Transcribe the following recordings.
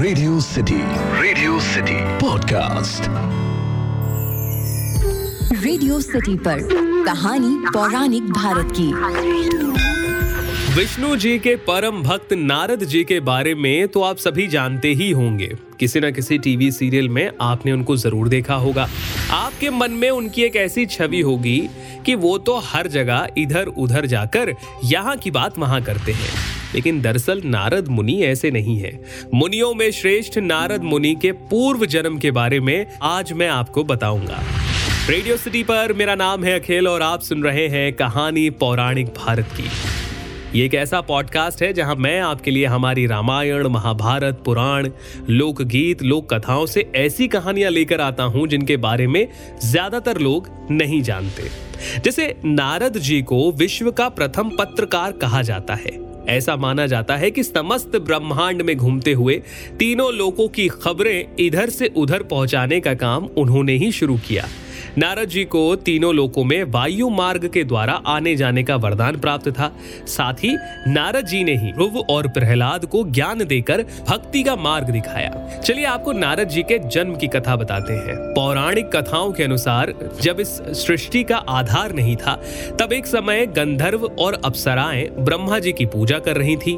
Radio city radio city podcast radio city पर कहानी पौराणिक भारत की। विष्णु जी के परम भक्त नारद जी के बारे में तो आप सभी जानते ही होंगे। किसी न किसी टीवी सीरियल में आपने उनको ज़रूर देखा होगा। आपके मन में उनकी एक ऐसी छवि होगी कि वो तो हर जगह इधर उधर जाकर यहाँ की बात वहाँ करते हैं। लेकिन दरअसल नारद मुनि ऐसे नहीं है। मुनियों में श्रेष्ठ नारद मुनि के पूर्व जन्म के बारे में आज मैं आपको बताऊँगा। रेडियो सिटी पर मेरा नाम है अखिल और आप सुन रहे हैं कहानी पौराणिक भारत की। ये एक ऐसा पॉडकास्ट है जहाँ मैं आपके लिए हमारी रामायण, महाभारत, पुराण, लोकगीत लोक कथाओं से ऐसी कहानियाँ लेकर आता हूँ जिनके बारे में ज़्यादातर लोग नहीं जानते। जैसे नारद जी को विश्व का प्रथम पत्रकार कहा जाता है। ऐसा माना जाता है कि समस्त ब्रह्मांड में घूमते हुए तीनों लोगों की खबरें इधर से उधर पहुँचाने का काम उन्होंने ही शुरू किया। नारद जी को तीनों लोकों में वायु मार्ग के द्वारा आने जाने का वरदान प्राप्त था। साथ ही नारद जी ने ही ध्रुव और प्रहलाद को ज्ञान देकर भक्ति का मार्ग दिखाया। चलिए आपको नारद जी के जन्म की कथा बताते हैं। पौराणिक कथाओं के अनुसार जब इस सृष्टि का आधार नहीं था, तब एक समय गंधर्व और अप्सराएँ ब्रह्मा जी की पूजा कर रही थी।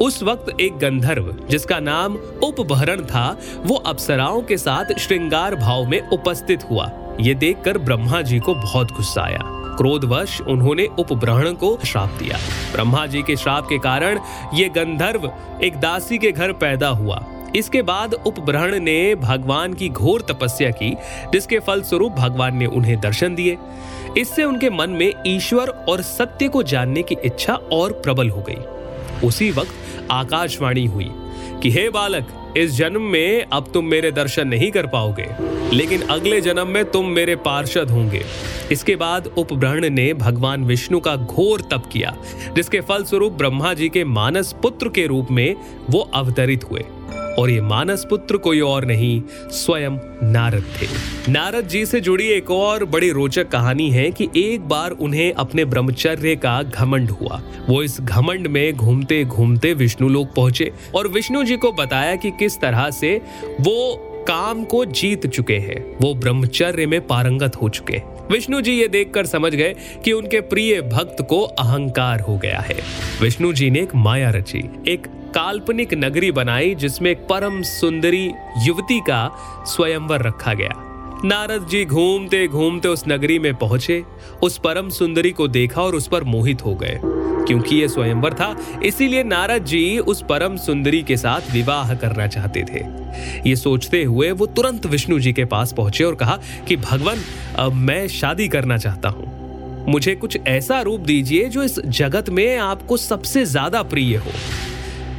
उस वक्त एक गंधर्व, जिसका नाम उपभरण था, वो अप्सराओं के साथ श्रृंगार भाव में उपस्थित हुआ। ये देखकर ब्रह्मा जी को बहुत गुस्सा आया। क्रोधवश उन्होंने उपब्रहण को श्राप दिया। ब्रह्मा जी के श्राप के कारण ये गंधर्व एक दासी के घर पैदा हुआ। इसके बाद उपब्रहण ने भगवान की घोर तपस्या की, जिसके फलस्वरूप भगवान ने उन्हें दर्शन दिए। इससे उनके मन में ईश्वर और सत्य को जानने की इच्छा और प्रबल हो गई। उसी वक्त आकाशवाणी हुई कि, हे बालक, इस जन्म में अब तुम मेरे दर्शन नहीं कर पाओगे, लेकिन अगले जन्म में तुम मेरे पार्षद होंगे। इसके बाद उपब्रहण ने भगवान विष्णु का घोर तप किया, जिसके फलस्वरूप ब्रह्मा जी के मानस पुत्र के रूप में वो अवतरित हुए। और ये मानस पुत्र कोई और नहीं, स्वयं नारद थे। नारद जी से जुड़ी एक और बड़ी रोचक कहानी है कि एक बार उन्हें अपने ब्रह्मचर्य का घमंड हुआ। वो इस घमंड में घूमते घूमते विष्णु लोग पहुँचे और विष्णु जी को बताया कि किस तरह से वो काम को जीत चुके हैं। वो ब्रह्मचर्य में पारंगत हो चुके हैं। विष्णु जी ये देखकर समझ गए कि उनके प्रिय भक्त को अहंकार हो गया है। विष्णु जी ने एक माया रची, एक काल्पनिक नगरी बनाई, जिसमें एक परम सुंदरी युवती का स्वयंवर रखा गया। नारद जी घूमते घूमते उस नगरी में पहुँचे, उस परम सुंदरी को देखा और उस पर मोहित हो गए, क्योंकि ये स्वयंवर था, इसीलिए नारद जी उस परम सुंदरी के साथ विवाह करना चाहते थे। ये सोचते हुए वो तुरंत विष्णु जी के पास पहुँचे और कहा कि, भगवान, अब मैं शादी करना चाहता हूँ। मुझे कुछ ऐसा रूप दीजिए जो इस जगत में आपको सबसे ज़्यादा प्रिय हो।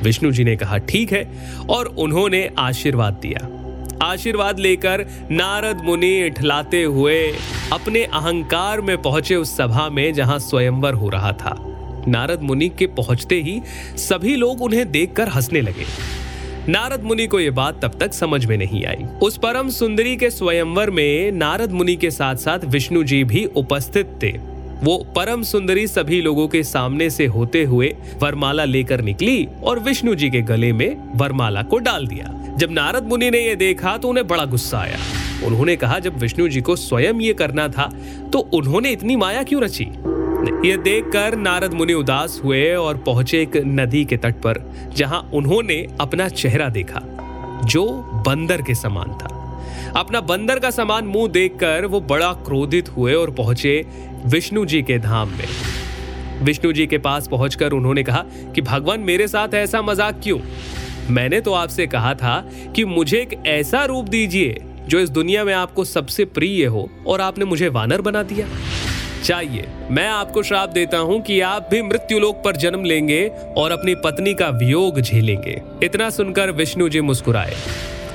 विष्णु जी ने कहा, ठीक है। और उन्होंने आशीर्वाद दिया। आशीर्वाद लेकर नारद मुनि इठलाते हुए अपने अहंकार में पहुँचे उस सभा में जहाँ स्वयंवर हो रहा था। नारद मुनि के पहुँचते ही सभी लोग उन्हें देखकर हंसने लगे। नारद मुनि को यह बात तब तक समझ में नहीं आई। उस परम सुंदरी के स्वयंवर में नारद मुनि के साथ साथ विष्णु जी भी उपस्थित थे। वो परम सुंदरी सभी लोगों के सामने से होते हुए वरमाला लेकर निकली और विष्णु जी के गले में वरमाला को डाल दिया। जब नारद मुनि ने यह देखा तो उन्हें बड़ा गुस्सा आया। उन्होंने कहा, जब विष्णु जी को स्वयं ये करना था तो उन्होंने इतनी माया क्यों रची? यह देखकर नारद मुनि उदास हुए और पहुँचे एक नदी के तट पर, जहाँ उन्होंने अपना चेहरा देखा, जो बंदर के समान था। अपना बंदर का समान मुँह देखकर वो बड़ा क्रोधित हुए और पहुँचे विष्णु जी के धाम में। विष्णु जी के पास पहुंचकर उन्होंने कहा कि भगवान मेरे साथ ऐसा मज़ाक क्यों? मैंने तो आपसे कहा था कि मुझे एक ऐसा रूप दीजिए जो इस दुनिया में आपको सबसे प्रिय हो और आपने मुझे वानर बना दिया। चाहिए, मैं आपको श्राप देता हूँ कि आप भी मृत्यु लोक पर जन्म लेंगे और अपनी पत्नी का वियोग झेलेंगे। इतना सुनकर विष्णु जी मुस्कुराए।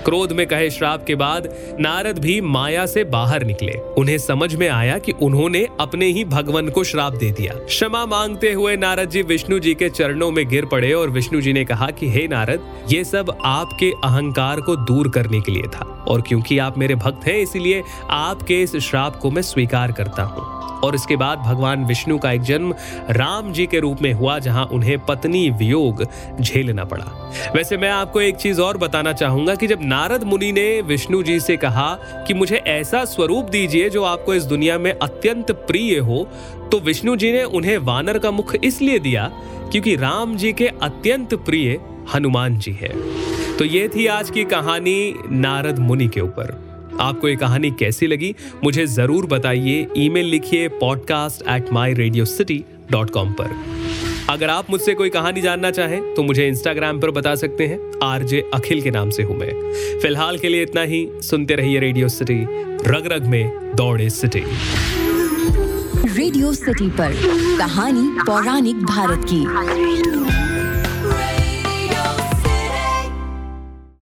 क्रोध में कहे श्राप के बाद नारद भी माया से बाहर निकले। उन्हें समझ में आया कि उन्होंने अपने ही भगवान को श्राप दे दिया। क्षमा मांगते हुए नारद जी विष्णु जी के चरणों में गिर पड़े और विष्णु जी ने कहा कि, हे नारद, ये सब आपके अहंकार को दूर करने के लिए था। और क्योंकि आप मेरे भक्त हैं, इसीलिए आपके इस श्राप को मैं स्वीकार करता हूँ। और इसके बाद भगवान विष्णु का एक जन्म राम जी के रूप में हुआ, जहाँ उन्हें पत्नी वियोग झेलना पड़ा। वैसे मैं आपको एक चीज़ और बताना चाहूँगा कि जब नारद मुनि ने विष्णु जी से कहा कि मुझे ऐसा स्वरूप दीजिए जो आपको इस दुनिया में अत्यंत प्रिय हो तो विष्णु जी ने उन्हें वानर का मुख इसलिए दिया क्योंकि राम जी के अत्यंत प्रिय हनुमान जी है। तो ये थी आज की कहानी नारद मुनि के ऊपर। आपको ये कहानी कैसी लगी, मुझे ज़रूर बताइए। ईमेल लिखिए podcast at my radio city dot com पर। अगर आप मुझसे कोई कहानी जानना चाहें तो मुझे इंस्टाग्राम पर बता सकते हैं। आरजे अखिल के नाम से हूँ मैं। फ़िलहाल के लिए इतना ही। सुनते रहिए रेडियो सिटी रग रग में दौड़े सिटी। रेडियो सिटी पर कहानी पौराणिक भारत की।